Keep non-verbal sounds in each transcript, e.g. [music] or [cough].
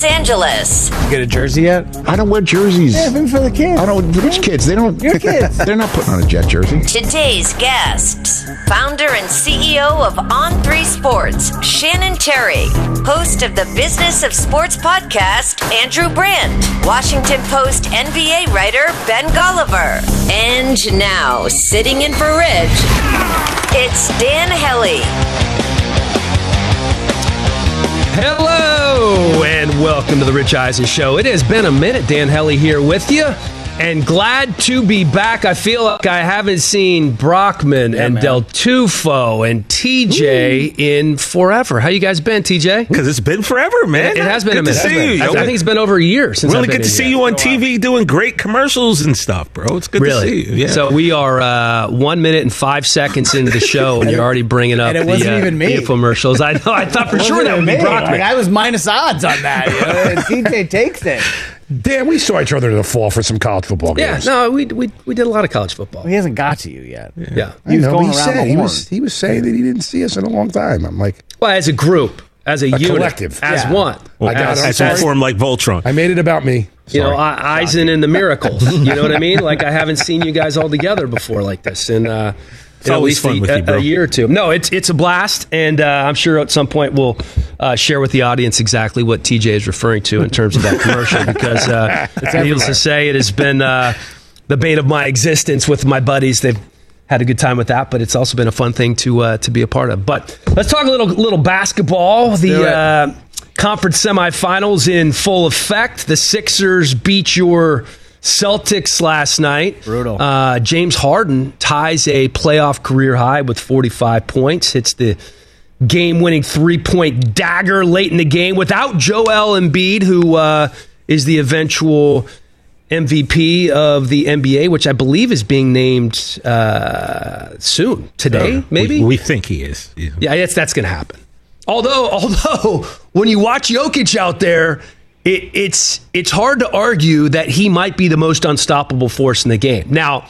Los Angeles. You get a jersey yet? I don't wear jerseys. Yeah, maybe for the kids. I don't. Which kids? They don't. Your [laughs] kids. They're not putting on a jet jersey. Today's guests, founder and CEO of On3 Sports, Shannon Terry, host of the Business of Sports podcast, Andrew Brandt, Washington Post NBA writer, Ben Golliver, and now sitting in for Ridge, it's Dan Hellie. Hello and welcome to the Rich Eisen Show. It has been a minute. Dan Hellie here with you, and glad to be back. I feel like I haven't seen Brockman and man. Del Tufo and TJ in forever. How you guys been, TJ? Because it's been forever, man. It has been Good a minute. to see you. I, yo. I think it's been over a year since really I've been good to see you on TV doing great commercials and stuff, bro. It's good Really? to see you. Yeah. So we are uh, one minute and five seconds into the show, and you're already bringing up and it wasn't uh, even me. the infomercials. I know. I thought for sure that would be Brockman. Like, I was minus odds on that. You know? DJ takes it. Dan, we saw each other in the fall for some college football games. yeah, no, we, we we did a lot of college football. He hasn't got to you yet. Yeah. I He was know, going he around said he was he was saying that he didn't see us in a long time. I'm like, Well, as a group, as a, unit, collective. as Yeah. one. Well, I got as, it. I'm as sorry. form like Voltron. I made it about me. You know, Sorry. I, Eisen and the Miracles. You know what I mean? Like I haven't seen you guys all together before like this, and uh, at always least fun a, with you, bro. a year or two. No, it's it's a blast, and uh, I'm sure at some point we'll uh, share with the audience exactly what TJ is referring to in terms of that commercial, [laughs] because uh, needless to say, it has been uh, the bane of my existence with my buddies. They've had a good time with that, but it's also been a fun thing to uh, to be a part of. But let's talk a little little basketball. The uh, conference semifinals in full effect. The Sixers beat your Celtics last night. Brutal. Uh, James Harden ties a playoff career high with 45 points. Hits the game-winning three-point dagger late in the game without Joel Embiid, who uh, is the eventual MVP of the NBA, which I believe is being named uh, soon today, maybe. We, we think he is. Yeah. Yeah, it's, that's going to happen. Although, [laughs] although when you watch Jokic out there, it, it's it's hard to argue that he might be the most unstoppable force in the game. Now,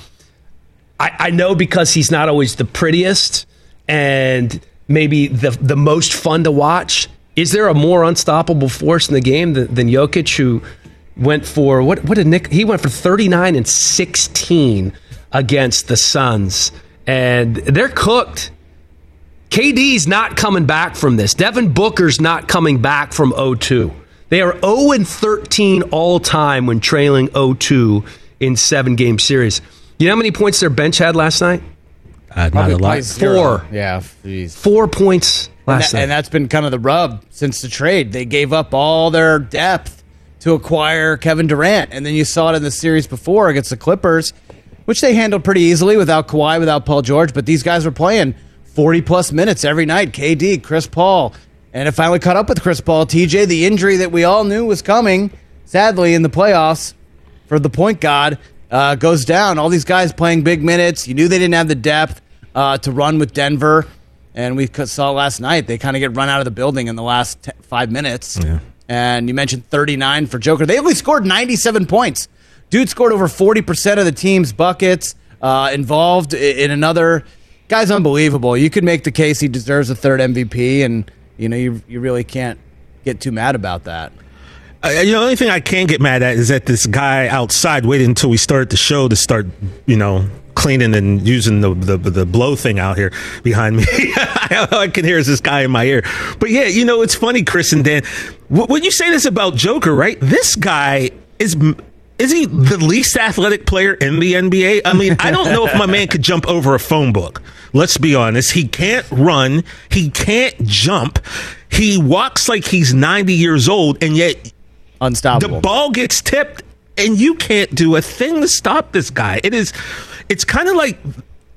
I, I know because he's not always the prettiest and maybe the the most fun to watch. Is there a more unstoppable force in the game than, than Jokic, who went for what? What did Nick? He went for thirty nine and sixteen against the Suns, and they're cooked. KD's not coming back from this. Devin Booker's not coming back from 0-2. They are 0 and 13 all time when trailing 0-2 in seven game series. You know how many points their bench had last night? Uh, not a lot. Four. Yeah. Jeez. Four points And, last that, and night. that's been kind of the rub since the trade. They gave up all their depth to acquire Kevin Durant. And then you saw it in the series before against the Clippers, which they handled pretty easily without Kawhi, without Paul George. But these guys were playing 40 plus minutes every night. KD, Chris Paul. And it finally caught up with Chris Paul. TJ, the injury that we all knew was coming, sadly, in the playoffs for the point guard uh, goes down. All these guys playing big minutes. You knew they didn't have the depth uh, to run with Denver, and we saw last night they kind of get run out of the building in the last t- five minutes. And you mentioned 39 for Joker. They only scored 97 points. Dude scored over 40% of the team's buckets. Uh, involved in another. Guy's unbelievable. You could make the case he deserves a third MVP, and you know you you really can't get too mad about that. Uh, you know, the only thing I can get mad at is that this guy outside waited until we started the show to start, you know, cleaning and using the the, the blow thing out here behind me. [laughs] All I can hear is this guy in my ear. But yeah, you know, it's funny, Chris and Dan. wh- When you say this about Joker, right? This guy is. Is he the least athletic player in the NBA? I mean, I don't know if my man could jump over a phone book. Let's be honest. He can't run. He can't jump. He walks like he's 90 years old, and yet unstoppable. the ball gets tipped and you can't do a thing to stop this guy. It is it's kind of like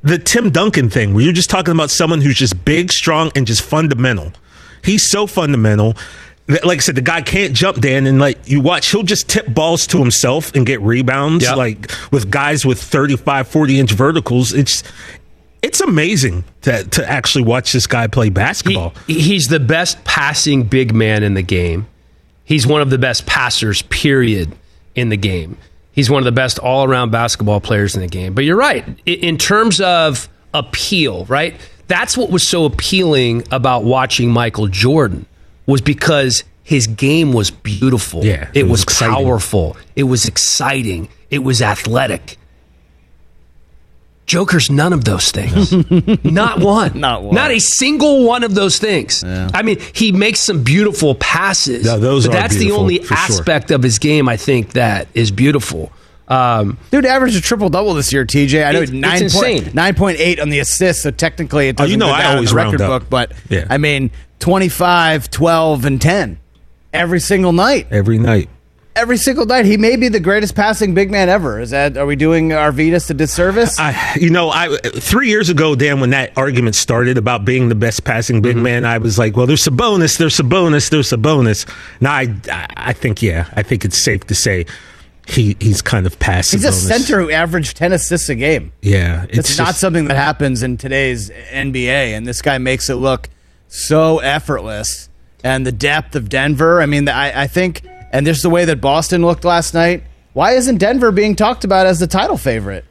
the Tim Duncan thing where you're just talking about someone who's just big, strong and just fundamental. He's so fundamental. Like I said, the guy can't jump, Dan, and like you watch, he'll just tip balls to himself and get rebounds. Yep. Like with guys with 35, 40 inch verticals. It's it's amazing to to actually watch this guy play He- basketball. he's the best passing big man in the game. He's one of the best passers, period, in the game. He's one of the best all around basketball players in the game. But you're right. In terms of appeal, right? That's what was so appealing about watching Michael Jordan was because his game was beautiful. Yeah, it, it was was, powerful. It was exciting. It was athletic. Joker's none of those things. [laughs] Not one. Not one. Not a single one of those things. I mean, he makes some beautiful passes. Yeah, those but are that's the only for sure. aspect of his game I think that is beautiful. Um, Dude averaged a triple double this year, TJ. I know It's- it's nine insane. point nine point eight on the assists, so technically it Oh, doesn't you know go I down in always the round record up. book, but Yeah. I mean 25, 12, and 10 every single night. every night. Every single night. He may be the greatest passing big man ever. Is that are we doing our Arvydas a disservice? I, you know, I three years ago, Dan, when that argument started about being the best passing big man, I was like, "Well, there's Sabonis, there's Sabonis, there's Sabonis." Now, I, I think, yeah, I think it's safe to say he he's kind of past. He's Sabonis. center who averaged 10 assists a game. Yeah, It's, not something that happens in today's NBA, and this guy makes it look so effortless. And the depth of Denver, I mean, I, I think, and there's the way that Boston looked last night. Why isn't Denver being talked about as the title favorite?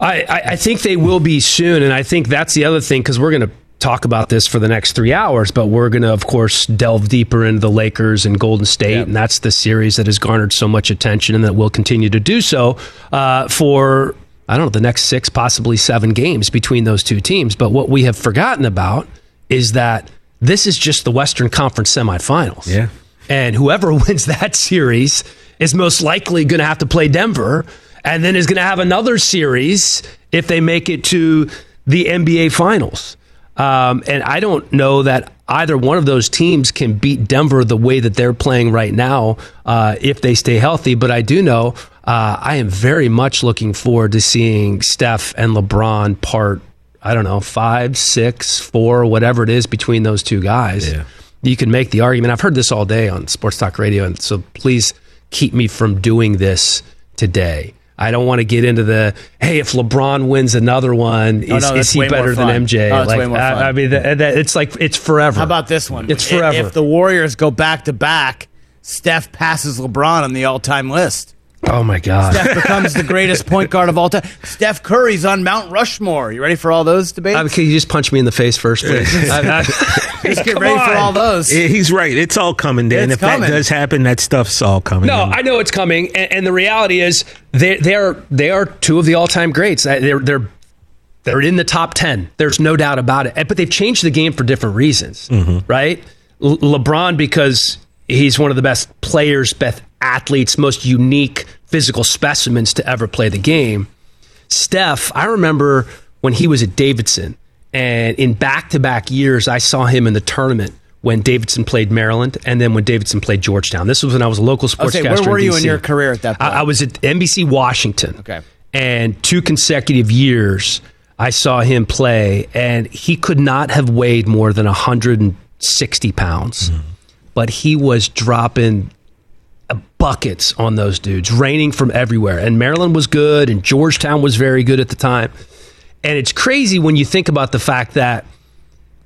I, I, I think they will be soon, and I think that's the other thing because we're going to talk about this for the next three hours, but we're going to, of course, delve deeper into the Lakers and Golden State, Yep. and that's the series that has garnered so much attention and that will continue to do so uh, for I don't know the next six, possibly seven games between those two teams. But what we have forgotten about is that this is just the Western Conference semifinals. Yeah. And whoever [laughs] wins that series is most likely going to have to play Denver and then is going to have another series if they make it to the NBA Finals. Um, and I don't know that either one of those teams can beat Denver the way that they're playing right now uh, if they stay healthy. But I do know uh, I am very much looking forward to seeing Steph and LeBron part, I don't know, five, six, four, whatever it is between those two guys Yeah. you can make the argument. I've heard this all day on Sports Talk Radio, and so please keep me from doing this today. I don't want to get into the hey, if LeBron wins another one, is, Oh, no, is he better than. MJ? Oh, like, I. I mean, that, that- it's like it's forever. How about this one? It's forever. If the Warriors go back to back, Steph passes LeBron on the all time list. Oh my god! Steph becomes the greatest point guard of all time. Steph Curry's on Mount Rushmore. You ready for all those debates? Uh, can you just punch me in the face first, please? [laughs] I- I- Just get Come ready for all those. Yeah, He's right. It's all coming, Dan. It's if coming. that does happen, that stuff's all coming. No, And- I know it's coming, and, and the reality is they they are they are two of the all time greats. Uh, They're they're they're in the top ten. There's no doubt about it. But they've changed the game for different reasons, right? Le- LeBron because he's one of the best players, best athletes, most unique physical specimens to ever play the game. Steph, I remember when he was at Davidson, and in back to back years, I saw him in the tournament when Davidson played Maryland, and then when Davidson played Georgetown. This was when I was a local sportscaster. Okay, where were you in DC. your career at that point? I, I was at NBC Washington. Okay. And two consecutive years, I saw him play, and he could not have weighed more than 160 pounds, mm-hmm. but he was dropping buckets on those dudes, raining from everywhere. And Maryland was good, and Georgetown was very good at the time. And it's crazy when you think about the fact that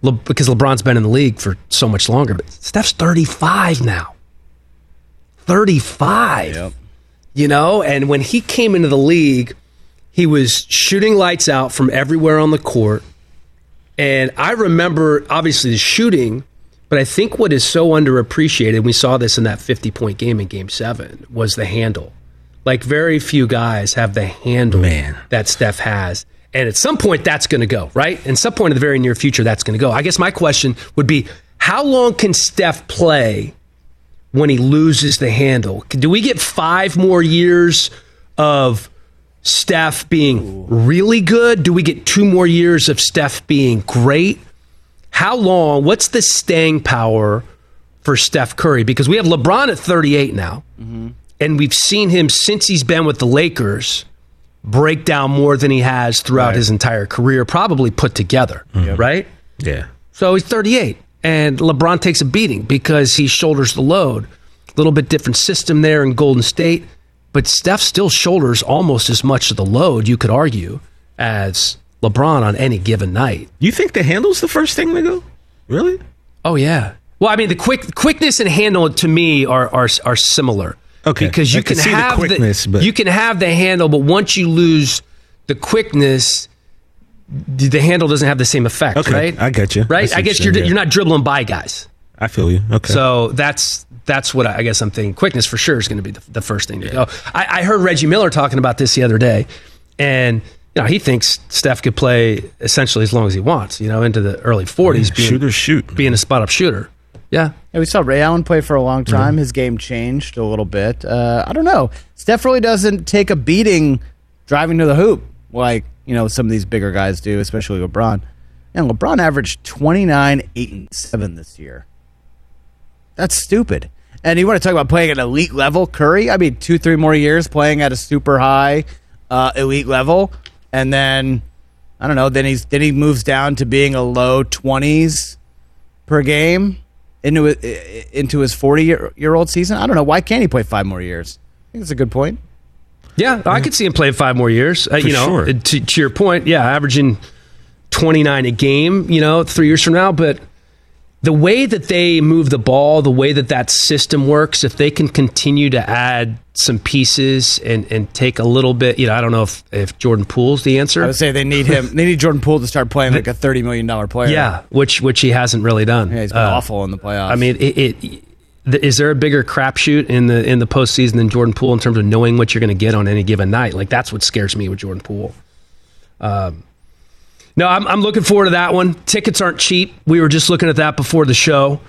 Le- because LeBron's been in the league for so much longer, but Steph's 35 now. 35. Yep. You know, and when he came into the league, he was shooting lights out from everywhere on the court. And I remember obviously the shooting, but I think what is so underappreciated, we saw this in that 50 point game in game seven, was the handle. Like very few guys have the handle Man. that Steph has. And at some point, that's going to go, right? And some point in the very near future, that's going to go. I guess my question would be how long can Steph play when he loses the handle? Do we get five more years of Steph being really good? Do we get two more years of Steph being great? How long? What's the staying power for Steph Curry? Because we have LeBron at 38 now, mm-hmm. and we've seen him since he's been with the Lakers break down more than he has throughout his entire career, probably put together, mm-hmm. right? yeah. So he's 38, and LeBron takes a beating because he shoulders the load. A little bit different system there in Golden State, but Steph still shoulders almost as much of the load, you could argue, as LeBron on any given night. You think the handle's the first thing to go? Really? Oh yeah. Well, I mean, the quick quickness and handle to me are are, are similar. Okay. Because you I can can, see the have quickness, but- you can have the handle, but once you lose the quickness, the the handle doesn't have the same effect, Okay, right? I get you. Right. I, what guess you're you're yeah. you're not dribbling by guys. I feel you. Okay. So that's that's what I, I guess I'm thinking. Quickness for sure is going to be the, the first thing to go. I, I heard Reggie Miller talking about this the other day, and you know he thinks Steph could play essentially as long as he wants. You know, into the early 40s, being, Shooters shoot. being a spot up shooter. Yeah, Yeah, we saw Ray Allen play for a long time. His game changed a little bit. Uh, I don't know. Steph really doesn't take a beating driving to the hoop like you know some of these bigger guys do, especially LeBron. And LeBron averaged 29, 8, and 7 this year. That's stupid. And you want to talk about playing at an elite level, Curry? I mean, two, three more years playing at a super high uh, elite level, and then I don't know. Then he's then he moves down to being a low twenties per game into a- into his forty year, year old season. I don't know why can't he play five more years. I think that's a good point. yeah, I could see him playing five more years. Uh, you know, sure. to, to your point, yeah, averaging 29 a game. You know, three years from now, but. The way that they move the ball, the way that that system works, if they can continue to add some pieces and, and take a little bit, you know, I don't know if, if Jordan Poole's the answer. I would say they need him. They need Jordan Poole to start playing like a thirty million dollar player. Yeah, which which he hasn't really done. yeah, he's been Uh, awful in the playoffs. I mean, it, it is there a bigger crapshoot in the in the postseason than Jordan Poole in terms of knowing what you're going to get on any given night? Like that's what scares me with Jordan Poole. Um, no, I'm I'm looking forward to that one. Tickets aren't cheap. We were just looking at that before the show.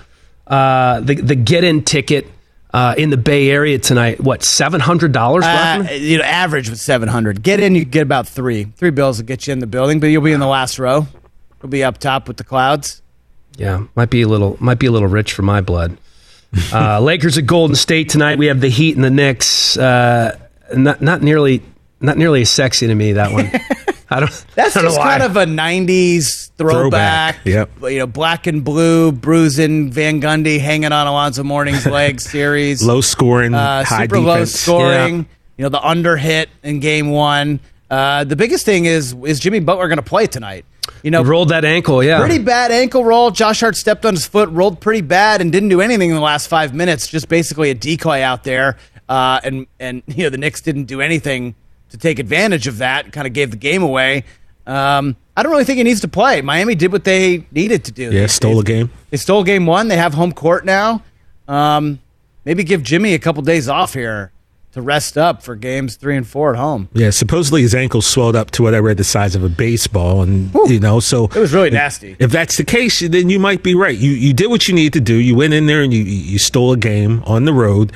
Uh, the the get in ticket uh, in the Bay Area tonight. What seven hundred dollars? Uh, you know, average with seven hundred. Get in, you get about three. Three bills will get you in the building, but you'll be in the last row. You'll be up top with the clouds. Yeah, might be a little might be a little rich for my blood. [laughs] Uh, Lakers at Golden State tonight. We have the Heat and the Knicks. Uh, not not nearly not nearly as sexy to me that one. [laughs] I don't. That's I don't just kind of a '90s throwback. Throwback, yep. You know, black and blue, bruising Van Gundy hanging on Alonzo Mourning's [laughs] leg series. Low scoring, uh, high super low scoring. Yeah. You know, the under hit in game one. Uh, the biggest thing is is Jimmy Butler going to play tonight? You know, rolled that ankle. Yeah, pretty bad ankle roll. Josh Hart stepped on his foot, rolled pretty bad, and didn't do anything in the last five minutes. Just basically a decoy out there. Uh, and and [laughs] you know the Knicks didn't do anything to take advantage of that. Kind of gave the game away. Um, I don't really think he needs to play. Miami did what they needed to do. Yeah, They- stole a game. They stole game one. They have home court now. Um, maybe give Jimmy a couple days off here to rest up for games three and four at home. Yeah, supposedly his ankle swelled up to what I read the size of a baseball, and you know, so It was really nasty. If that's the case, then you might be right. You you did what you needed to do. You went in there and you you stole a game on the road.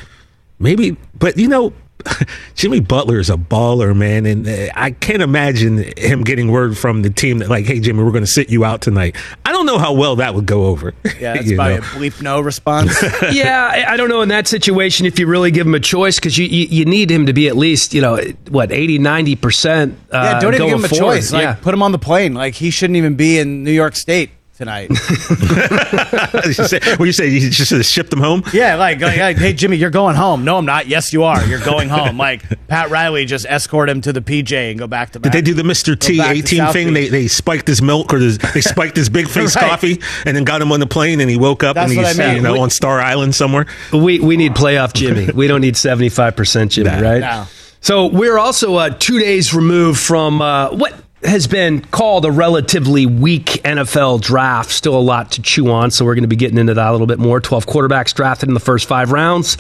Maybe, but you know, [laughs] Jimmy Butler is a baller, man, and uh, I can't imagine him getting word from the team that like, "Hey, Jimmy, we're going to sit you out tonight." I don't know how well that would go over. [laughs] Yeah, that's you probably know? a bleep no response. [laughs] yeah, I- I don't know in that situation if you really give him a choice because you, you you need him to be at least you know what 80 90 percent. Uh, yeah, don't even give him a forward. choice. Like, yeah. put him on the plane. Like, he shouldn't even be in New York State tonight. [laughs] you say, what you say? You just should have shipped him home. yeah, like, like, like, hey, Jimmy, you're going home. No, I'm not. Yes, you are. You're going home. Like, Pat Riley just escort him to the PJ and go back to Did they do the Mr. T A-Team thing? They Beach. they spiked his milk or his, they [laughs] spiked his big face Right. coffee and then got him on the plane and he woke up That's and he's I meant. you know We- on Star Island somewhere. We we need playoff Jimmy. We don't need seventy five percent Jimmy, No. right? No. So we're also uh, two days removed from uh, what has been called a relatively weak NFL draft. Still a lot to chew on, so we're going to be getting into that a little bit more. Twelve quarterbacks drafted in the first five rounds,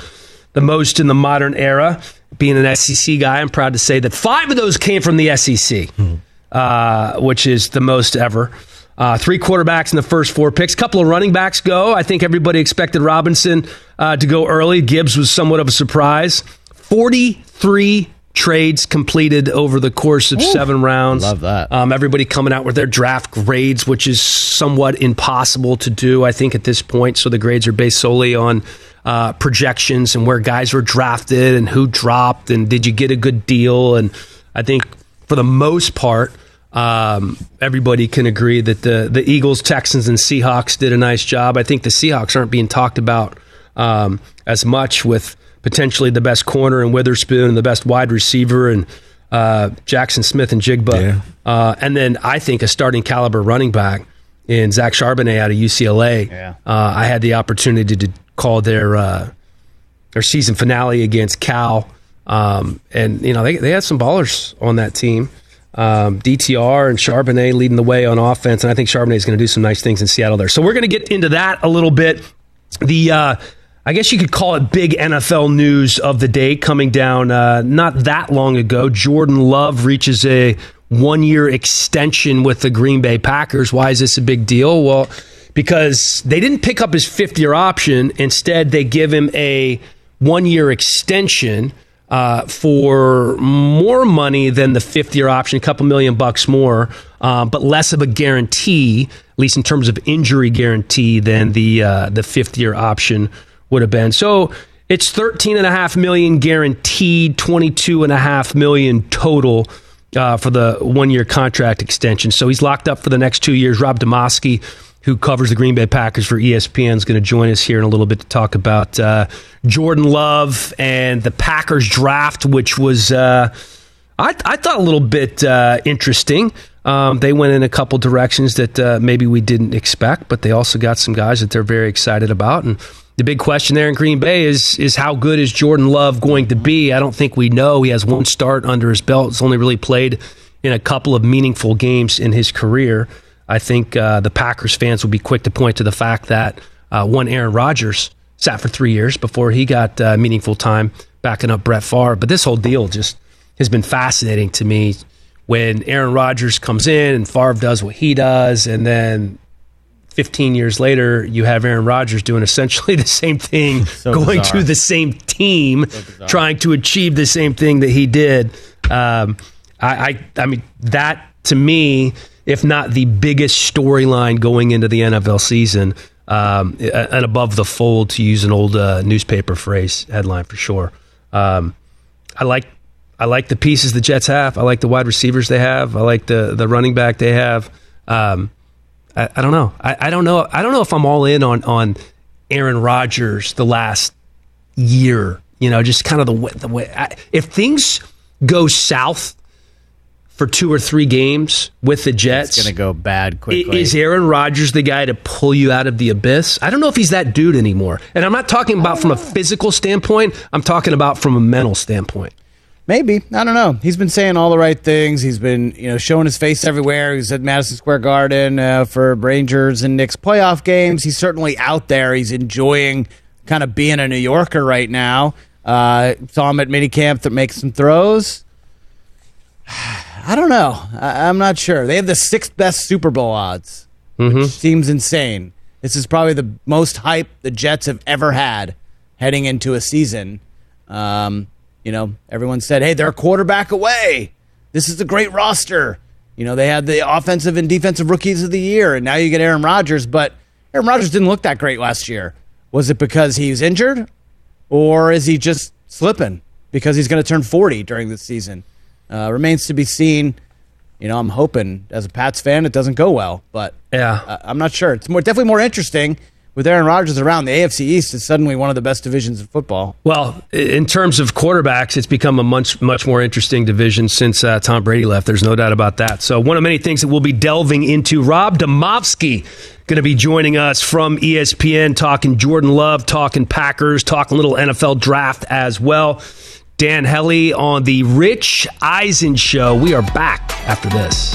the most in the modern era. Being an SEC guy, I'm proud to say that five of those came from the SEC, uh, which is the most ever. Uh, three quarterbacks in the first four picks. couple of running backs go. I think everybody expected Robinson uh, to go early. Gibbs was somewhat of a surprise. 43 trades completed over the course of seven rounds. Love that. Um, everybody coming out with their draft grades, which is somewhat impossible to do, I think, at this point. So the grades are based solely on uh, projections and where guys were drafted and who dropped and did you get a good deal. And I think for the most part, um, everybody can agree that the the Eagles, Texans, and Seahawks did a nice job. I think the Seahawks aren't being talked about um, as much with potentially the best corner in Witherspoon and the best wide receiver and uh, Jaxon Smith-Njigba, Yeah. uh, and then I think a starting caliber running back in Zach Charbonnet out of UCLA. Yeah. Uh, I had the opportunity to call their uh, their season finale against Cal, um, and you know they they had some ballers on that team. Um, DTR and Charbonnet leading the way on offense, and I think Charbonnet is going to do some nice things in Seattle there. So we're going to get into that a little bit. the uh, I guess you could call it big NFL news of the day coming down uh, not that long ago. Jordan Love reaches a one year extension with the Green Bay Packers. Why is this a big deal? Well, because they didn't pick up his fifth year option. Instead, they give him a one year extension. Uh, for more money than the fifth year option, a couple million bucks more, uh, but less of a guarantee, at least in terms of injury guarantee, than the uh, the fifth year option would have been. So it's thirteen and a half million guaranteed, twenty two and a half million total uh, for the one year contract extension. So he's locked up for the next two years. Rob Demovsky, who covers the Green Bay Packers for ESPN, is going to join us here in a little bit to talk about uh, Jordan Love and the Packers draft, which was, uh, I, I, thought, a little bit uh, interesting. Um, they went in a couple directions that uh, maybe we didn't expect, but they also got some guys that they're very excited about. And the big question there in Green Bay is is how good is Jordan Love going to be? I don't think we know. He has one start under his belt. He's only really played in a couple of meaningful games in his career. I think uh, the Packers fans will be quick to point to the fact that uh, one Aaron Rodgers sat for three years before he got uh, meaningful time backing up Brett Favre. But this whole deal just has been fascinating to me. When Aaron Rodgers comes in and Favre does what he does, and then 15 years later, you have Aaron Rodgers doing essentially [laughs] the same thing, [laughs] so going bizarre. to the same team, so trying to achieve the same thing that he did. Um, I, I, I mean, that to me, if not the biggest storyline going into the NFL season, um, and above the fold, to use an old uh, newspaper phrase headline for sure. Um, I like I like the pieces the Jets have. I like the wide receivers they have. I like the the running back they have. Um, I, I don't know. I, I, don't know. I don't know if I'm all in on on Aaron Rodgers the last year. You know, just kind of the way. The way I, if things go south for two or three games with the Jets, it's going to go bad quickly. Is Aaron Rodgers the guy to pull you out of the abyss? I don't know if he's that dude anymore. And I'm not talking about from a physical standpoint. I'm talking about from a mental standpoint. Maybe I don't know. He's been saying all the right things. He's been you know showing his face everywhere. He's at Madison Square Garden uh, for Rangers and Knicks playoff games. He's certainly out there. He's enjoying kind of being a New Yorker right now. Uh, saw him at minicamp that makes some throws. [sighs] I don't know. I- am not sure. They have the sixth best Super Bowl odds, mm-hmm. which seems insane. This is probably the most hype the Jets have ever had heading into a season. Um, you know, everyone said, hey, they're a quarterback away. This is a great roster. You know, they had the offensive and defensive rookies of the year, and now you get Aaron Rodgers, but Aaron Rodgers didn't look that great last year. Was it because he was injured, or is he just slipping because he's going to turn 40 during the season? Uh, remains to be seen. You know, I'm hoping as a Pats fan it doesn't go well, but yeah, I'm not sure. It's more definitely more interesting with Aaron Rodgers around, the AFC East is suddenly one of the best divisions in football. Well, in terms of quarterbacks, it's become a much much more interesting division since uh, Tom Brady left. There's no doubt about that. So one of many things that we'll be delving into. Rob Demovsky going to be joining us from ESPN, talking Jordan Love, talking Packers, talking little NFL draft as well. Dan Hellie on the Rich Eisen Show. We are back after this.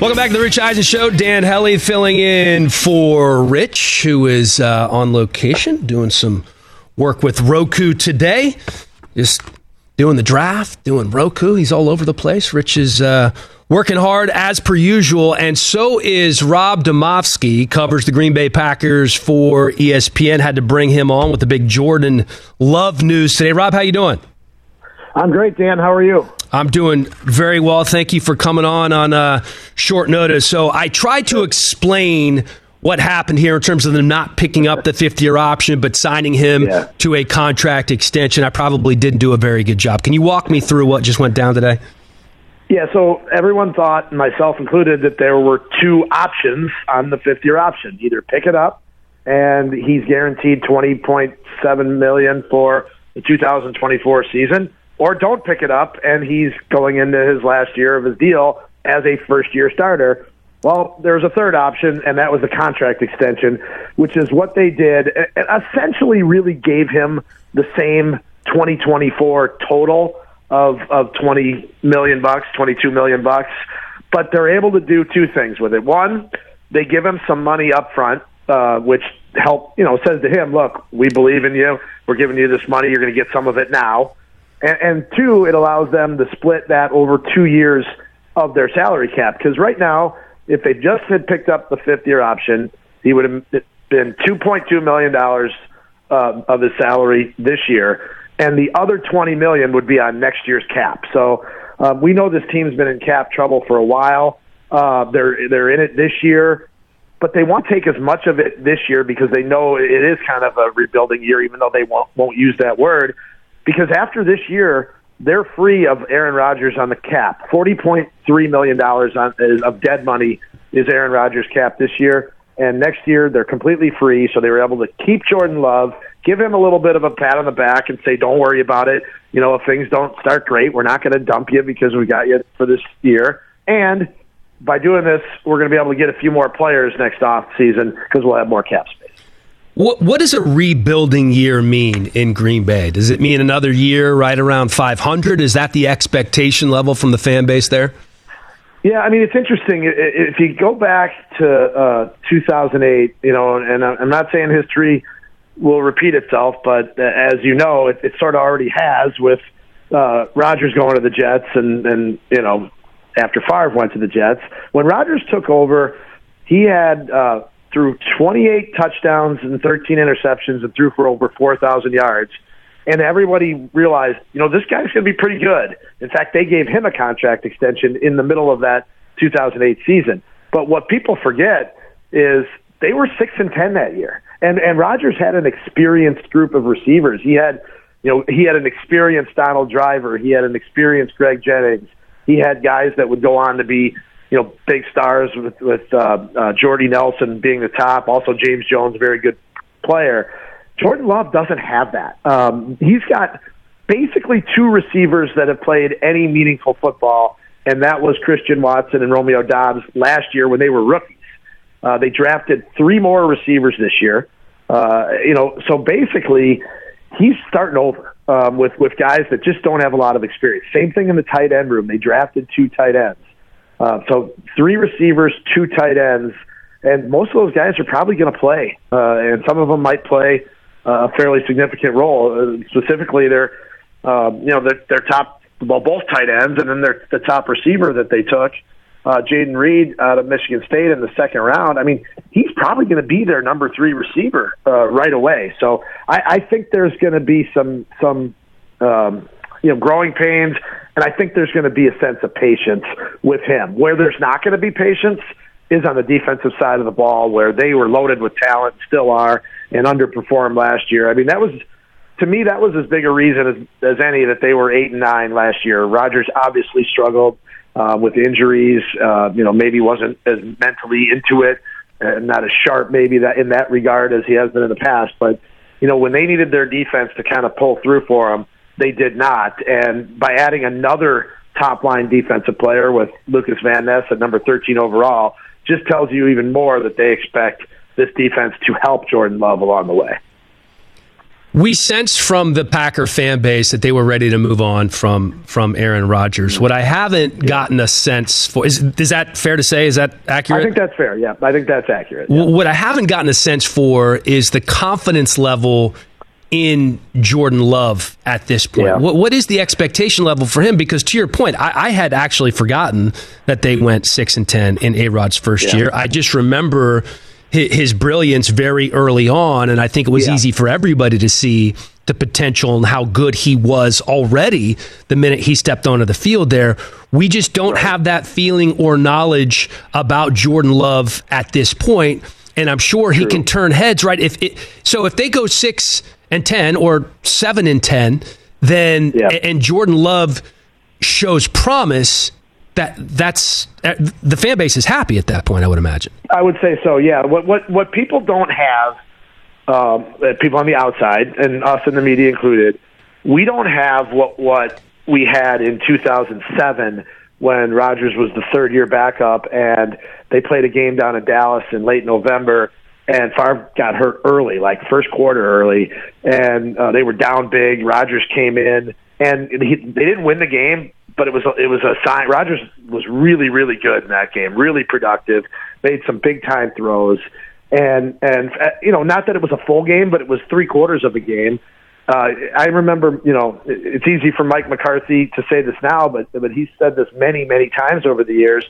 Welcome back to the Rich Eisen Show. Dan Hellie filling in for Rich, who is uh, on location doing some work with Roku today. Just doing the draft, doing Roku. He's all over the place. Rich is uh, working hard as per usual, and so is Rob Demovsky. Covers the Green Bay Packers for ESPN. Had to bring him on with the big Jordan Love news today. Rob, how you doing? I'm great, Dan. How are you? I'm doing very well. Thank you for coming on on uh, short notice. So I tried to explain what happened here in terms of them not picking up the fifth year option, but signing him Yeah. to a contract extension. I probably didn't do a very good job. Can you walk me through what just went down today? Yeah, so everyone thought, myself included, that there were two options on the fifth year option. Either pick it up and he's guaranteed twenty point seven million for the two thousand twenty four season, or don't pick it up and he's going into his last year of his deal as a first year starter. Well, there's a third option, and that was the contract extension, which is what they did. It essentially really gave him the same 2024 total of of 20 million bucks, 22 million bucks, but they're able to do two things with it. One, they give him some money up front, uh, which help you know says to him, look, we believe in you. We're giving you this money. You're going to get some of it now. And, and two, it allows them to split that over two years of their salary cap. Because right now, if they just had picked up the fifth year option, he would have been $2.2 million uh, of his salary this year, and the other 20 million would be on next year's cap. So uh, we know this team's been in cap trouble for a while. Uh, they're they're in it this year, but they won't take as much of it this year because they know it is kind of a rebuilding year, even though they won't won't use that word. Because after this year, they're free of Aaron Rodgers on the cap. Forty point three million dollars of dead money is Aaron Rodgers' cap this year, and next year they're completely free. So they were able to keep Jordan Love, give him a little bit of a pat on the back, and say, "Don't worry about it. You know, if things don't start great, we're not going to dump you because we got you for this year." And by doing this, we're going to be able to get a few more players next off season because we'll have more cap space. What, what does a rebuilding year mean in Green Bay? Does it mean another year right around 500? Is that the expectation level from the fan base there? Yeah, I mean it's interesting. If you go back to uh, 2008, you know, and I'm not saying history will repeat itself, but uh, as you know, it, it sort of already has with uh, Rodgers going to the Jets, and and you know, after Favre went to the Jets, when Rodgers took over, he had uh, threw 28 touchdowns and 13 interceptions and threw for over 4,000 yards and everybody realized, you know, this guy's going to be pretty good. In fact, they gave him a contract extension in the middle of that 2008 season. But what people forget is they were six and ten that year, and and Rodgers had an experienced group of receivers. He had, you know, he had an experienced Donald Driver. He had an experienced Greg Jennings. He had guys that would go on to be, you know, big stars with with uh, uh, Jordy Nelson being the top. Also, James Jones, very good player. Jordan Love doesn't have that. Um, he's got basically two receivers that have played any meaningful football, and that was Christian Watson and Romeo Doubs last year when they were rookies. Uh, they drafted three more receivers this year. Uh, you know, so basically, he's starting over um, with with guys that just don't have a lot of experience. Same thing in the tight end room. They drafted two tight ends. Uh, so three receivers, two tight ends, and most of those guys are probably going to play, uh, and some of them might play uh, a fairly significant role. Uh, specifically, their um, you know their, their top well, both tight ends, and then their the top receiver that they took, uh, Jayden Reed out of Michigan State in the second round. I mean, he's probably going to be their number three receiver uh, right away. So I, I think there's going to be some some um, you know growing pains, and I think there's going to be a sense of patience with him. Where there's not going to be patience is on the defensive side of the ball, where they were loaded with talent, still are, and underperformed last year. I mean, that was to me that was as big a reason as, as any that they were eight and nine last year. Rodgers obviously struggled uh, with injuries. Uh, you know, maybe wasn't as mentally into it, and not as sharp maybe that in that regard as he has been in the past. But you know, when they needed their defense to kind of pull through for them, they did not. And by adding another top line defensive player with Lukas Van Ness at number 13 overall, just tells you even more that they expect this defense to help Jordan Love along the way. We sensed from the Packer fan base that they were ready to move on from from Aaron Rodgers. What I haven't gotten a sense for is is that fair to say? Is that accurate? I think that's fair. Yeah, I think that's accurate. Yeah. What I haven't gotten a sense for is the confidence level in Jordan Love at this point. Yeah. What, what is the expectation level for him? Because to your point, I, I had actually forgotten that they went six and ten in A Rod's first Yeah. year. I just remember his, his brilliance very early on, and I think it was Yeah. easy for everybody to see the potential and how good he was already the minute he stepped onto the field there. We just don't have that feeling or knowledge about Jordan Love at this point, and I'm sure he can turn heads. Right? If it, so, if they go six and ten or seven and ten, then Yeah. and Jordan Love shows promise. That that's uh, the fan base is happy at that point. I would imagine. I would say so. Yeah. What what what people don't have, um, uh, people on the outside and us in the media included, we don't have what what we had in 2007 when Rodgers was the third year backup and they played a game down in Dallas in late November. And Favre got hurt early, like first quarter early, and uh, they were down big. Rodgers came in, and he, they didn't win the game, but it was it was a sign. Rodgers was really really good in that game, really productive, made some big time throws, and and uh, you know not that it was a full game, but it was three quarters of a game. Uh, I remember, you know, it's easy for Mike McCarthy to say this now, but but he said this many many times over the years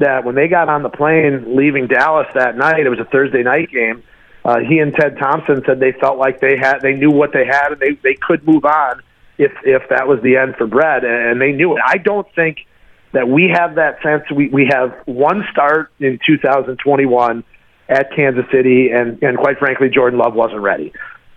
that when they got on the plane leaving Dallas that night, it was a Thursday night game. Uh, he and Ted Thompson said they felt like they had they knew what they had and they they could move on if if that was the end for Brett, and they knew it. I don't think that we have that sense. We we have one start in 2021 at Kansas City, and and quite frankly, Jordan Love wasn't ready.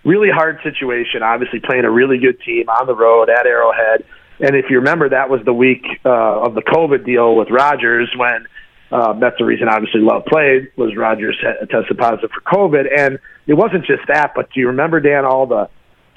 Really hard situation. Obviously, playing a really good team on the road at Arrowhead. And if you remember, that was the week uh, of the COVID deal with Rodgers when uh, that's the reason obviously Love played was Rodgers had- tested positive for COVID, and it wasn't just that. But do you remember Dan all the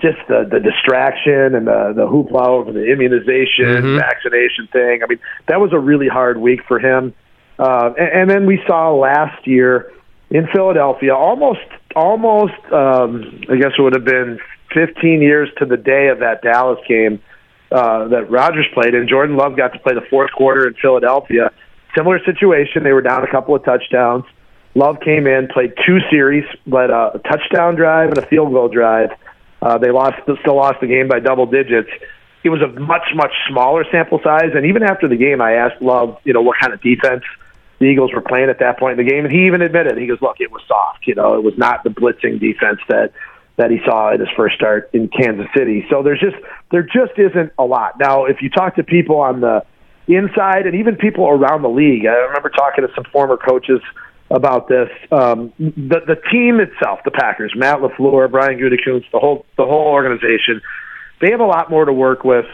just the the distraction and the the hoopla over the immunization vaccination thing? I mean, that was a really hard week for him. Uh, and, and then we saw last year in Philadelphia, almost almost um, I guess it would have been 15 years to the day of that Dallas game uh, that Rodgers played, and Jordan Love got to play the fourth quarter in Philadelphia. Similar situation. They were down a couple of touchdowns. Love came in, played two series, led a touchdown drive and a field goal drive. Uh, they lost, still lost the game by double digits. It was a much, much smaller sample size. And even after the game, I asked Love, you know, what kind of defense the Eagles were playing at that point in the game, and he even admitted, he goes, "Look, it was soft. You know, it was not the blitzing defense that that he saw in his first start in Kansas City. So there's just there just isn't a lot. Now, if you talk to people on the inside and even people around the league, I remember talking to some former coaches about this. Um, the the team itself, the Packers, Matt Lafleur, Brian Gutekunst, the whole the whole organization. They have a lot more to work with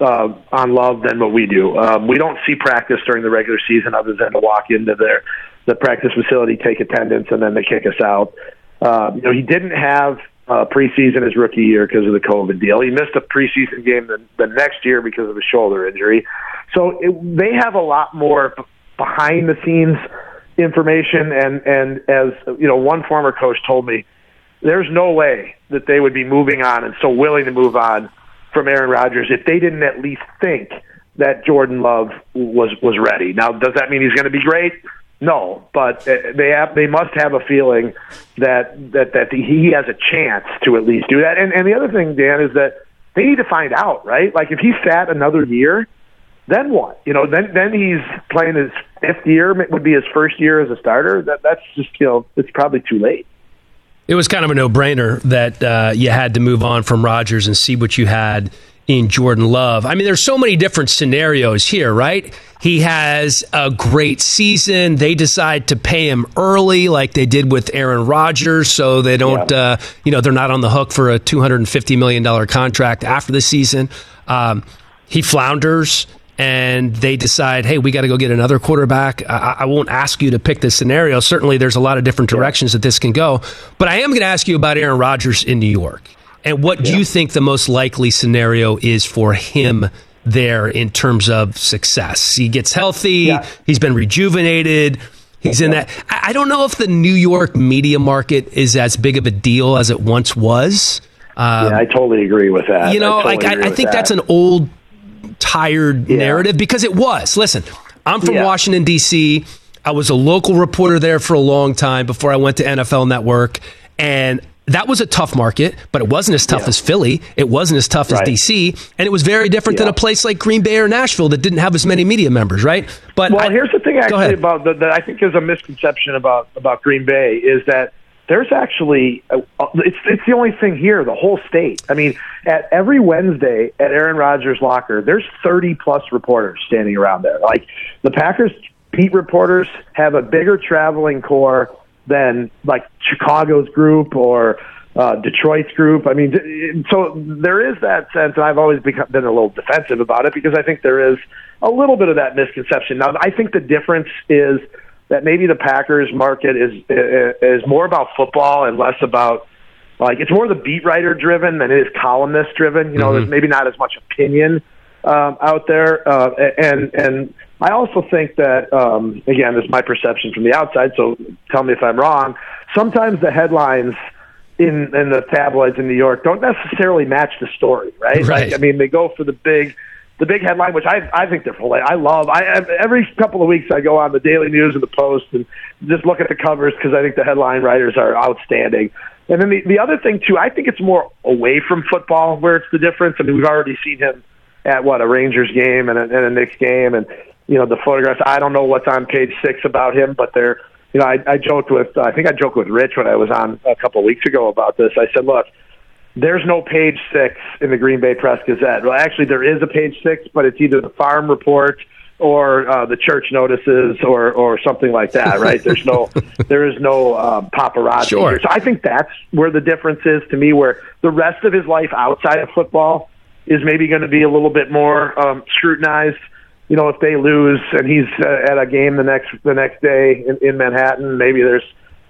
uh, on Love than what we do. Um, we don't see practice during the regular season other than to walk into their the practice facility, take attendance, and then they kick us out. Um, you know, he didn't have uh, preseason his rookie year because of the COVID deal. He missed a preseason game the, the next year because of a shoulder injury. So it, they have a lot more behind the scenes information. And and as you know, one former coach told me, there's no way that they would be moving on and so willing to move on from Aaron Rodgers if they didn't at least think that Jordan Love was was ready. Now, does that mean he's going to be great? No, but uh, they have, they must have a feeling that that that he has a chance to at least do that. And and the other thing, Dan, is that they need to find out, right? Like if he sat another year, then what? You know, then then he's playing his fifth year It would be his first year as a starter. That that's just you know it's probably too late. It was kind of a no brainer that uh, you had to move on from Rodgers and see what you had in Jordan Love. I mean, there's so many different scenarios here, right? He has a great season. They decide to pay him early, like they did with Aaron Rodgers, so they don't, yeah. uh, you know, they're not on the hook for a $250 million contract after the season. Um, he flounders and they decide, hey, we got to go get another quarterback. I, I, won't ask you to pick this scenario. Certainly, there's a lot of different directions that this can go. But I am going to ask you about Aaron Rodgers in New York. And what do you think the most likely scenario is for him there in terms of success? He gets healthy, yeah. he's been rejuvenated. He's in that. I don't know if the New York media market is as big of a deal as it once was. Um, yeah, I totally agree with that. You know, I totally like I, I think that. that's an old tired yeah. narrative because it was. Listen, I'm from yeah. Washington, D.C. I was a local reporter there for a long time before I went to NFL Network. And that was a tough market, but it wasn't as tough yeah. as Philly. It wasn't as tough right. as DC, and it was very different yeah. than a place like Green Bay or Nashville that didn't have as many media members, right? But well, I, here's the thing actually about the, that I think is a misconception about about Green Bay is that there's actually uh, it's it's the only thing here the whole state i mean at every wednesday at aaron rodgers locker there's 30 plus reporters standing around there like the packers beat reporters have a bigger traveling corps than like chicago's group or uh, Detroit's group. I mean, so there is that sense, and I've always become, been a little defensive about it because I think there is a little bit of that misconception. Now, I think the difference is that maybe the Packers market is is more about football and less about like it's more the beat writer driven than it is columnist driven. You know, mm-hmm. there's maybe not as much opinion um, out there, uh, and and I also think that um, again, this is my perception from the outside. So tell me if I'm wrong. Sometimes the headlines in in the tabloids in New York don't necessarily match the story, right? Right. Like, I mean, they go for the big the big headline, which I I think they're hilarious. I love. I every couple of weeks I go on the Daily News and the Post and just look at the covers because I think the headline writers are outstanding. And then the the other thing too, I think it's more away from football where it's the difference. I mean, we've already seen him at what a Rangers game and a, and a Knicks game, and you know the photographs. I don't know what's on page six about him, but they're you know I, I joked with I think I joked with Rich when I was on a couple of weeks ago about this. I said, look there's no page six in the Green Bay Press Gazette. Well, actually, there is a page six, but it's either the farm report or uh, the church notices or or something like that. [laughs] Right? There's no there is no um, paparazzi. Sure. Here. So I think that's where the difference is to me. Where the rest of his life outside of football is maybe going to be a little bit more um, scrutinized. You know, if they lose and he's uh, at a game the next the next day in, in Manhattan, maybe there's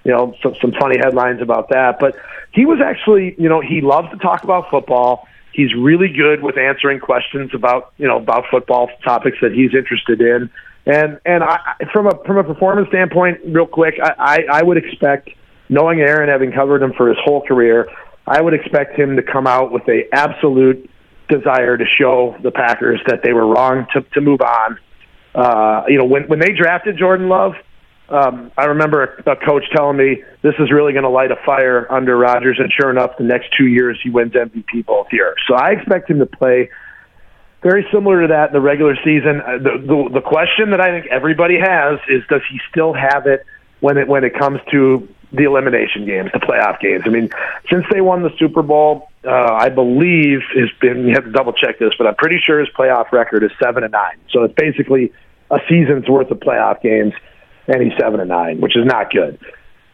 you know some some funny headlines about that. But he was actually, you know, he loves to talk about football. He's really good with answering questions about, you know, about football topics that he's interested in. And and I, from a from a performance standpoint, real quick, I, I, I would expect, knowing Aaron, having covered him for his whole career, I would expect him to come out with a absolute desire to show the Packers that they were wrong to to move on. Uh, you know, when when they drafted Jordan Love, um, I remember a, a coach telling me this is really going to light a fire under Rodgers, and sure enough, the next two years he wins MVP both years. So I expect him to play very similar to that in the regular season. Uh, the, the, the question that I think everybody has is, does he still have it when it when it comes to the elimination games, the playoff games? I mean, since they won the Super Bowl, uh, I believe has been. You have to double check this, but I'm pretty sure his playoff record is seven and nine. So it's basically a season's worth of playoff games and he's seven and nine, which is not good.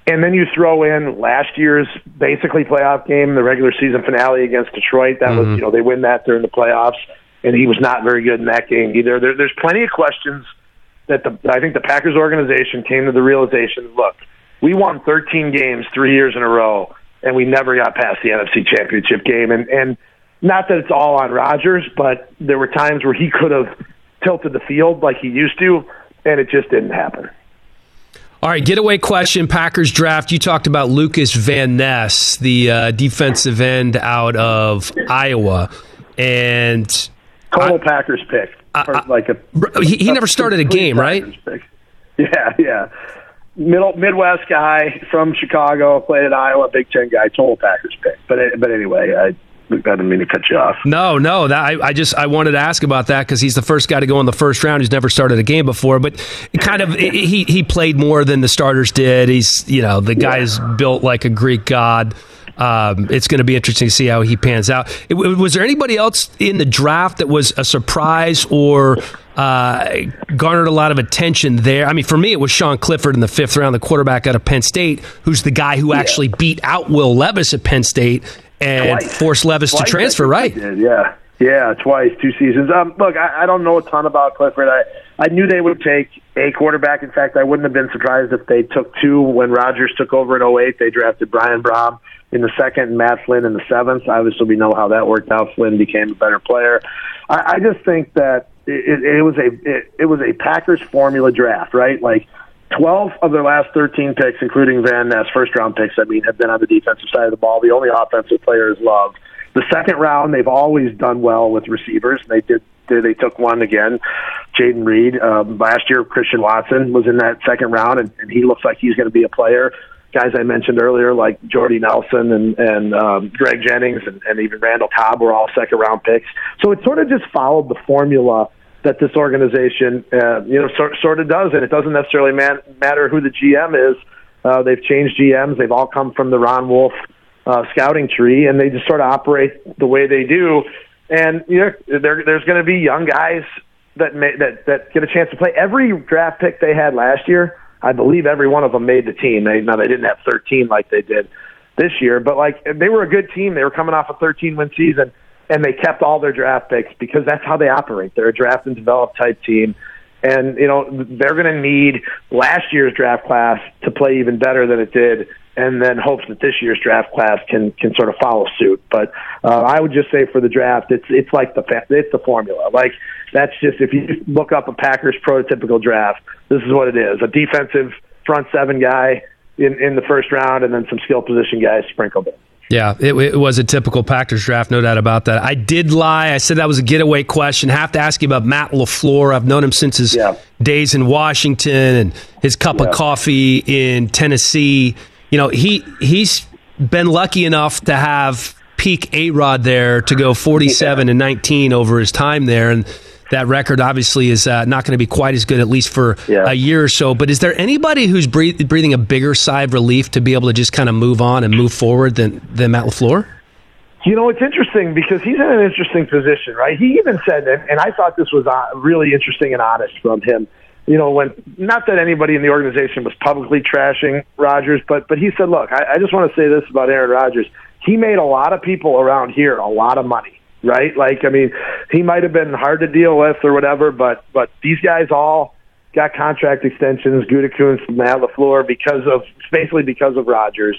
And then you throw in last year's basically playoff game, the regular season finale against Detroit. That mm-hmm. was, you know, they win that during the playoffs, and he was not very good in that game either. There, there's plenty of questions that the I think the Packers organization came to the realization: look, we won 13 games three years in a row, and we never got past the NFC Championship game. And and not that it's all on Rodgers, but there were times where he could have tilted the field like he used to, and it just didn't happen. All right, getaway question Packers draft. You talked about Lukas Van Ness, the uh, defensive end out of Iowa. And total I, Packers pick. I, like a he, he never started a game, right? Pick. [laughs] Yeah, yeah. Middle Midwest guy from Chicago, played at Iowa, Big Ten guy, total Packers pick. But eh, but anyway, I, I didn't mean to cut you off. No, no. That I, I just I wanted to ask about that because he's the first guy to go in the first round. He's never started a game before, but kind of he he played more than the starters did. He's you know the guy's built like a Greek god. Um, it's going to be interesting to see how he pans out. It, was there anybody else in the draft that was a surprise or uh, garnered a lot of attention there? I mean, for me, it was Sean Clifford in the fifth round, the quarterback out of Penn State, who's the guy who actually beat out Will Levis at Penn State and twice. forced Levis twice, to transfer, right? Did, yeah. Yeah, twice, two seasons. Um, look, I, I don't know a ton about Clifford. I, I knew they would take a quarterback. In fact, I wouldn't have been surprised if they took two when Rodgers took over in 08. They drafted Brian Brohm in the second and Matt Flynn in the seventh. Obviously, we know how that worked out. Flynn became a better player. I, I just think that it, it, was a it, it was a Packers formula draft, right? Like 12 of their last 13 picks, including Van Ness, first round picks, I mean, have been on the defensive side of the ball. The only offensive players love. The second round, they've always done well with receivers. They did. They took one again, Jayden Reed. Um, last year, Christian Watson was in that second round, and, and he looks like he's going to be a player. Guys I mentioned earlier, like Jordy Nelson and and um, Greg Jennings, and, and even Randall Cobb, were all second round picks. So it sort of just followed the formula that this organization, uh, you know, sort, sort of does, and it doesn't necessarily man, matter who the GM is. Uh, they've changed GMs; they've all come from the Ron Wolf uh, scouting tree, and they just sort of operate the way they do. And you know, there, there's going to be young guys that may, that that get a chance to play. Every draft pick they had last year, I believe every one of them made the team. They now they didn't have 13 like they did this year, but like they were a good team. They were coming off a 13 win season and they kept all their draft picks because that's how they operate. They're a draft and develop type team. And, you know, they're going to need last year's draft class to play even better than it did, and then hopes that this year's draft class can, can sort of follow suit. But uh, I would just say for the draft, it's, it's like the, it's the formula. Like, that's just, if you look up a Packers prototypical draft, this is what it is a defensive front seven guy in, in the first round, and then some skill position guys sprinkled in. Yeah, it, it, was a typical Packers draft, no doubt about that. I did lie. I said that was a getaway question. Have to ask you about Matt LaFleur. I've known him since his yeah. days in Washington and his cup yeah. of coffee in Tennessee. You know, he he's been lucky enough to have peak A Rod there to go 47 yeah. and 19 over his time there. And that record obviously is uh, not going to be quite as good, at least for yeah. a year or so. But is there anybody who's breath- breathing a bigger sigh of relief to be able to just kind of move on and move forward than, than Matt LaFleur? You know, it's interesting because he's in an interesting position, right? He even said, and I thought this was uh, really interesting and honest from him. You know, when not that anybody in the organization was publicly trashing Rodgers, but but he said, "Look, I, I just want to say this about Aaron Rodgers. He made a lot of people around here a lot of money right? Like, I mean, he might have been hard to deal with or whatever, but but these guys all got contract extensions, Gutekunst, Matt LaFleur, because of basically because of Rodgers.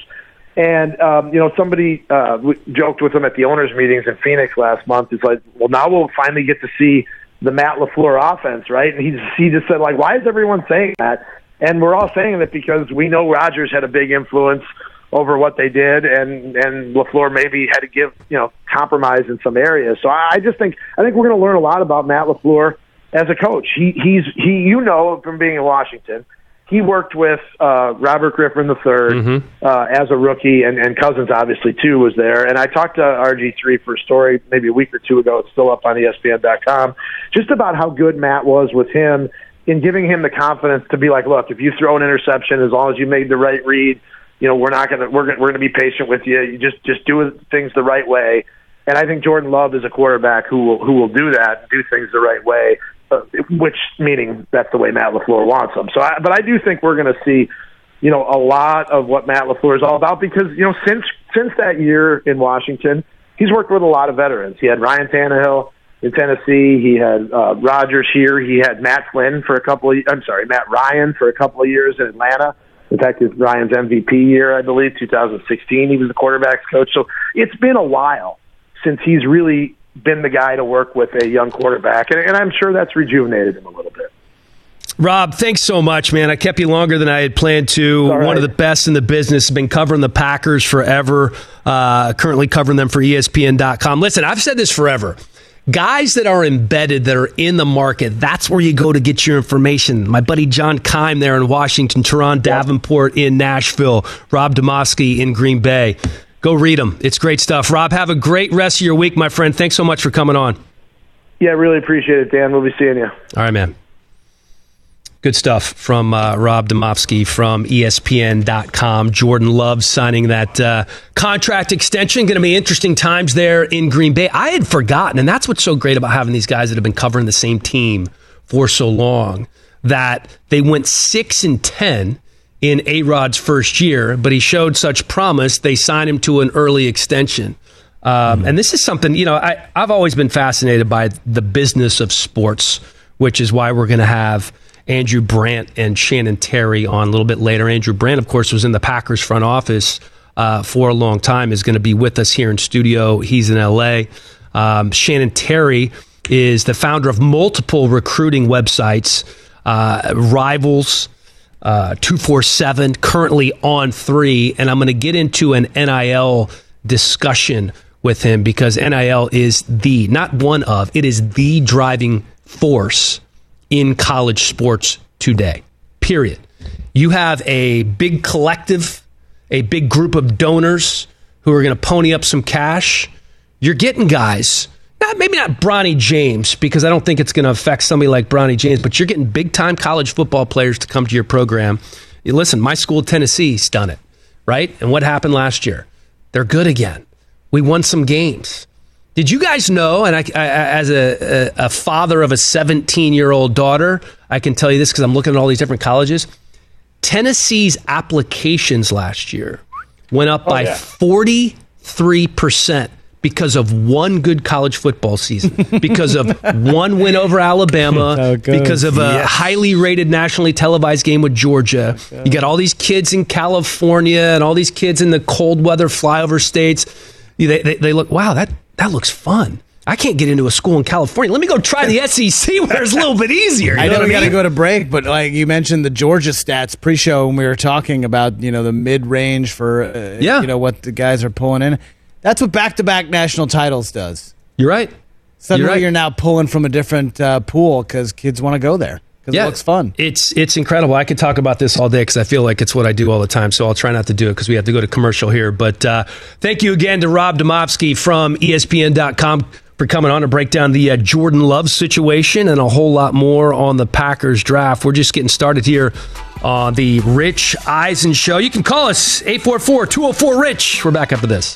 And um, you know, somebody uh, joked with him at the owners' meetings in Phoenix last month. He's like, "Well, now we'll finally get to see the Matt LaFleur offense, right?" And he he just said, "Like, why is everyone saying that?" And we're all saying that because we know Rodgers had a big influence over what they did, and and Lafleur maybe had to give you know compromise in some areas. So I, I just think I think we're going to learn a lot about Matt Lafleur as a coach. He he's he you know from being in Washington. He worked with uh, Robert Griffin III mm-hmm. uh, as a rookie, and, and Cousins obviously too was there. And I talked to RG3 for a story maybe a week or two ago. It's still up on ESPN.com, just about how good Matt was with him in giving him the confidence to be like, look, if you throw an interception, as long as you made the right read, you know, we're not going to we're gonna, we're going to be patient with you. You just just do things the right way. And I think Jordan Love is a quarterback who will who will do that, do things the right way, which meaning that's the way Matt Lafleur wants them. So, I, but I do think we're going to see, you know, a lot of what Matt Lafleur is all about because you know since since that year in Washington, he's worked with a lot of veterans. He had Ryan Tannehill in Tennessee. He had uh, Rodgers here. He had Matt Flynn for a couple of. I'm sorry, Matt Ryan for a couple of years in Atlanta. In fact, it's Ryan's MVP year, I believe, 2016. He was the quarterbacks coach. So it's been a while since he's really been the guy to work with a young quarterback, and, and I'm sure that's rejuvenated him a little bit. Rob, thanks so much, man. I kept you longer than I had planned to. Right. One of the best in the business. Been covering the Packers forever. Uh, currently covering them for ESPN.com. Listen, I've said this forever guys that are embedded that are in the market that's where you go to get your information my buddy john Keim there in washington Turron Davenport in nashville rob Demovsky in green bay Go read them. It's great stuff. Rob, have a great rest of your week, my friend. Thanks so much for coming on. Yeah, really appreciate it, Dan. We'll be seeing you. All right, man. Good stuff from uh, Rob Demovsky from ESPN.com. Jordan Love signing that uh, contract extension. Going to be interesting times there in Green Bay. I had forgotten, and that's what's so great about having these guys that have been covering the same team for so long, that they went 6 and 10 in A Rod's first year, but he showed such promise, they signed him to an early extension. Um, And this is something, you know, I, I've always been fascinated by the business of sports, which is why we're going to have Andrew Brandt and Shannon Terry on a little bit later. Andrew Brandt, of course, was in the Packers front office uh, for a long time, is going to be with us here in studio. He's in LA. Um, Shannon Terry is the founder of multiple recruiting websites, uh, Rivals, uh, 247, currently on three. And I'm going to get into an NIL discussion with him because NIL is the, not one of, it is the driving force in college sports today, period. You have a big collective, a big group of donors who are going to pony up some cash. You're getting guys, maybe not Bronny James, because I don't think it's going to affect somebody like Bronny James, but you're getting big time college football players to come to your program. You listen, my school, Tennessee's done it, right? And what happened last year? They're good again. We won some games. Did you guys know? And I, I as a, a, a father of a 17 year old daughter, I can tell you this because I'm looking at all these different colleges. Tennessee's applications last year went up oh, by 43% because of one good college football season, [laughs] because of one win over Alabama, [laughs] how it goes. because of a highly rated nationally televised game with Georgia. You got all these kids in California and all these kids in the cold weather flyover states. They, they, they look, wow, that, that looks fun. I can't get into a school in California. Let me go try the [laughs] SEC where it's a little bit easier. You I know know what we got to go to break, but like you mentioned the Georgia stats pre-show when we were talking about you know the mid-range for uh, Yeah. you know what the guys are pulling in. That's what back-to-back national titles does. You're right. Suddenly right. you're now pulling from a different uh, pool because kids want to go there because it looks fun. It's it's incredible. I could talk about this all day because I feel like it's what I do all the time. So I'll try not to do it because we have to go to commercial here. But uh, thank you again to Rob Demovsky from ESPN.com for coming on to break down the uh, Jordan Love situation and a whole lot more on the Packers draft. We're just getting started here on the Rich Eisen Show. You can call us 844 204 Rich. We're back after this.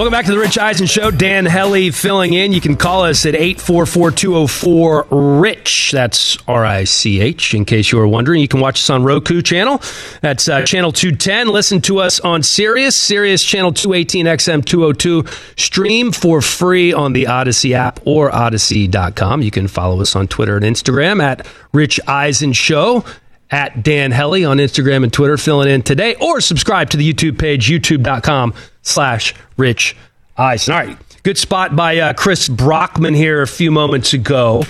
Welcome back to the Rich Eisen Show. Dan Hellie filling in. You can call us at 844-204-RICH. That's R-I-C-H, in case you were wondering. You can watch us on Roku channel. That's uh, channel 210. Listen to us on Sirius, Sirius channel 218, XM 202. Stream for free on the Odyssey app or odyssey.com. You can follow us on Twitter and Instagram at Rich Eisen Show at Dan Hellie on Instagram and Twitter, filling in today, or subscribe to the YouTube page, youtube.com slash Rich Eisen. All right, good spot by uh, Chris Brockman here a few moments ago.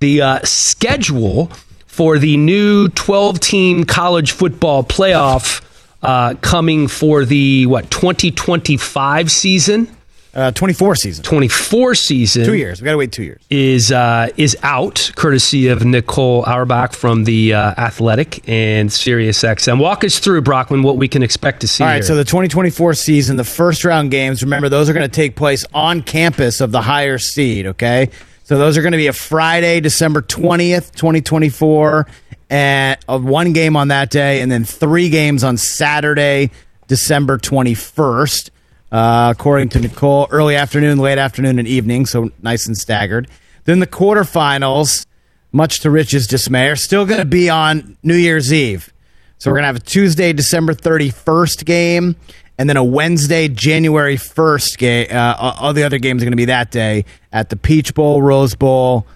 The uh, schedule for the new 12 team college football playoff uh, coming for the, what, 2025 season? Uh, 24 season, 24 season two years. We got to wait two years. is uh, is out, courtesy of Nicole Auerbach from the uh, Athletic and Sirius XM. Walk us through Brockman what we can expect to see. All right, here. so the 2024 season, the first round games, remember, those are going to take place on campus of the higher seed, okay? So those are going to be a Friday, December 20th, 2024, and uh, one game on that day, and then three games on Saturday, December 21st. Uh, according to Nicole, early afternoon, late afternoon, and evening, so nice and staggered. Then the quarterfinals, much to Rich's dismay, are still going to be on New Year's Eve. So we're going to have a Tuesday, December 31st game, and then a Wednesday, January 1st game. Uh, all the other games are going to be that day at the Peach Bowl, Rose Bowl,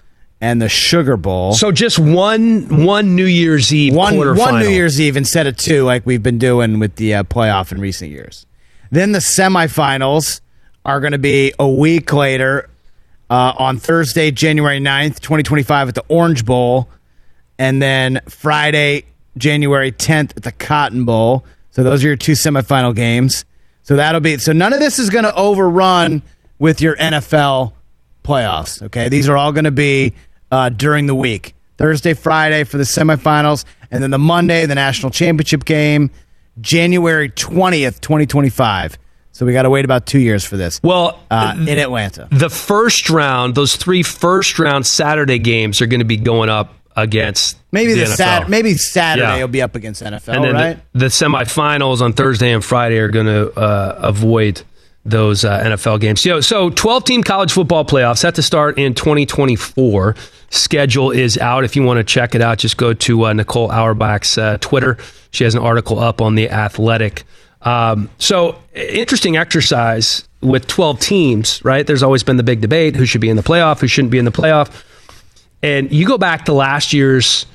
and the Sugar Bowl. So just one one New Year's Eve one, one New Year's Eve instead of two, like we've been doing with the uh, playoff in recent years. Then the semifinals are going to be a week later uh, on Thursday, January 9th, 2025, at the Orange Bowl, and then Friday, January 10th, at the Cotton Bowl. So those are your two semifinal games. So that'll be so none of this is going to overrun with your NFL playoffs. Okay, these are all going to be uh, during the week. Thursday, Friday for the semifinals, and then the Monday, the national championship game, January twentieth, twenty twenty five. So we got to wait about two years for this. Well, uh, in Atlanta, the first round, those three first round Saturday games are going to be going up against maybe the, the Sat- maybe Saturday Yeah. will be up against NFL, and then right? the, the semifinals on Thursday and Friday are going to uh, avoid those uh, NFL games. So, so 12 team college football playoffs set to start in 2024. Schedule is out. If you want to check it out, just go to uh, Nicole Auerbach's uh, Twitter. She has an article up on the Athletic. Um, so interesting exercise with 12 teams, right? There's always been the big debate: who should be in the playoff, who shouldn't be in the playoff. And you go back to last year's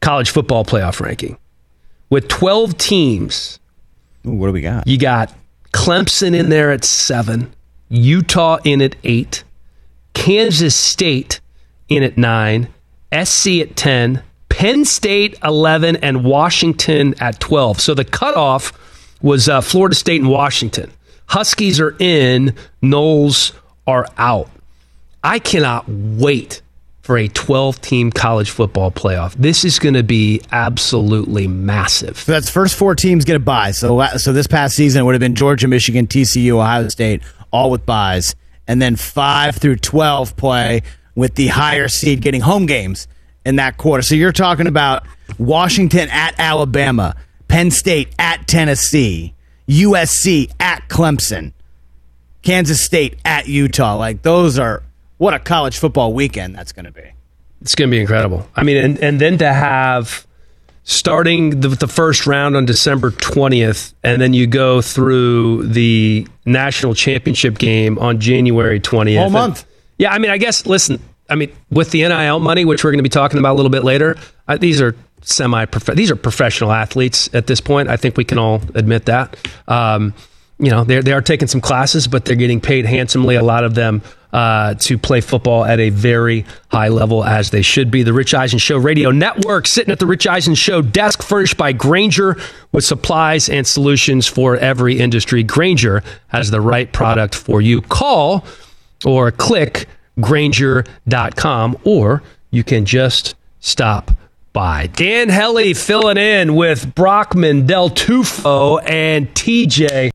college football playoff ranking with 12 teams. what do we got? You got Clemson in there at seven, Utah in at eight, Kansas State in at nine, SC at 10, Penn State 11, and Washington at 12. So the cutoff was uh, Florida State and Washington. Huskies are in, Noles are out. I cannot wait for a 12 team college football playoff. This is going to be absolutely massive. So that's first four teams get a bye. So so this past season it would have been Georgia, Michigan, TCU, Ohio State, all with byes, and then five through twelve play with the higher seed getting home games in that quarter. So you're talking about Washington at Alabama, Penn State at Tennessee, USC at Clemson, Kansas State at Utah. Like those are what a college football weekend that's going to be. It's going to be incredible. I mean, and, and then to have starting the, the first round on December 20th, and then you go through the national championship game on January 20th. Whole month. And- yeah, I mean, I guess, listen, I mean, with the NIL money, which we're going to be talking about a little bit later, these are semi these are professional athletes at this point. I think we can all admit that. Um, you know, they they are taking some classes, but they're getting paid handsomely. A lot of them uh, to play football at a very high level, as they should be. The Rich Eisen Show Radio Network, sitting at the Rich Eisen Show desk, furnished by Grainger with supplies and solutions for every industry. Grainger has the right product for you. Call or click Grainger.com, or you can just stop by. Dan Hellie filling in with Brockman, Del Tufo, and TJ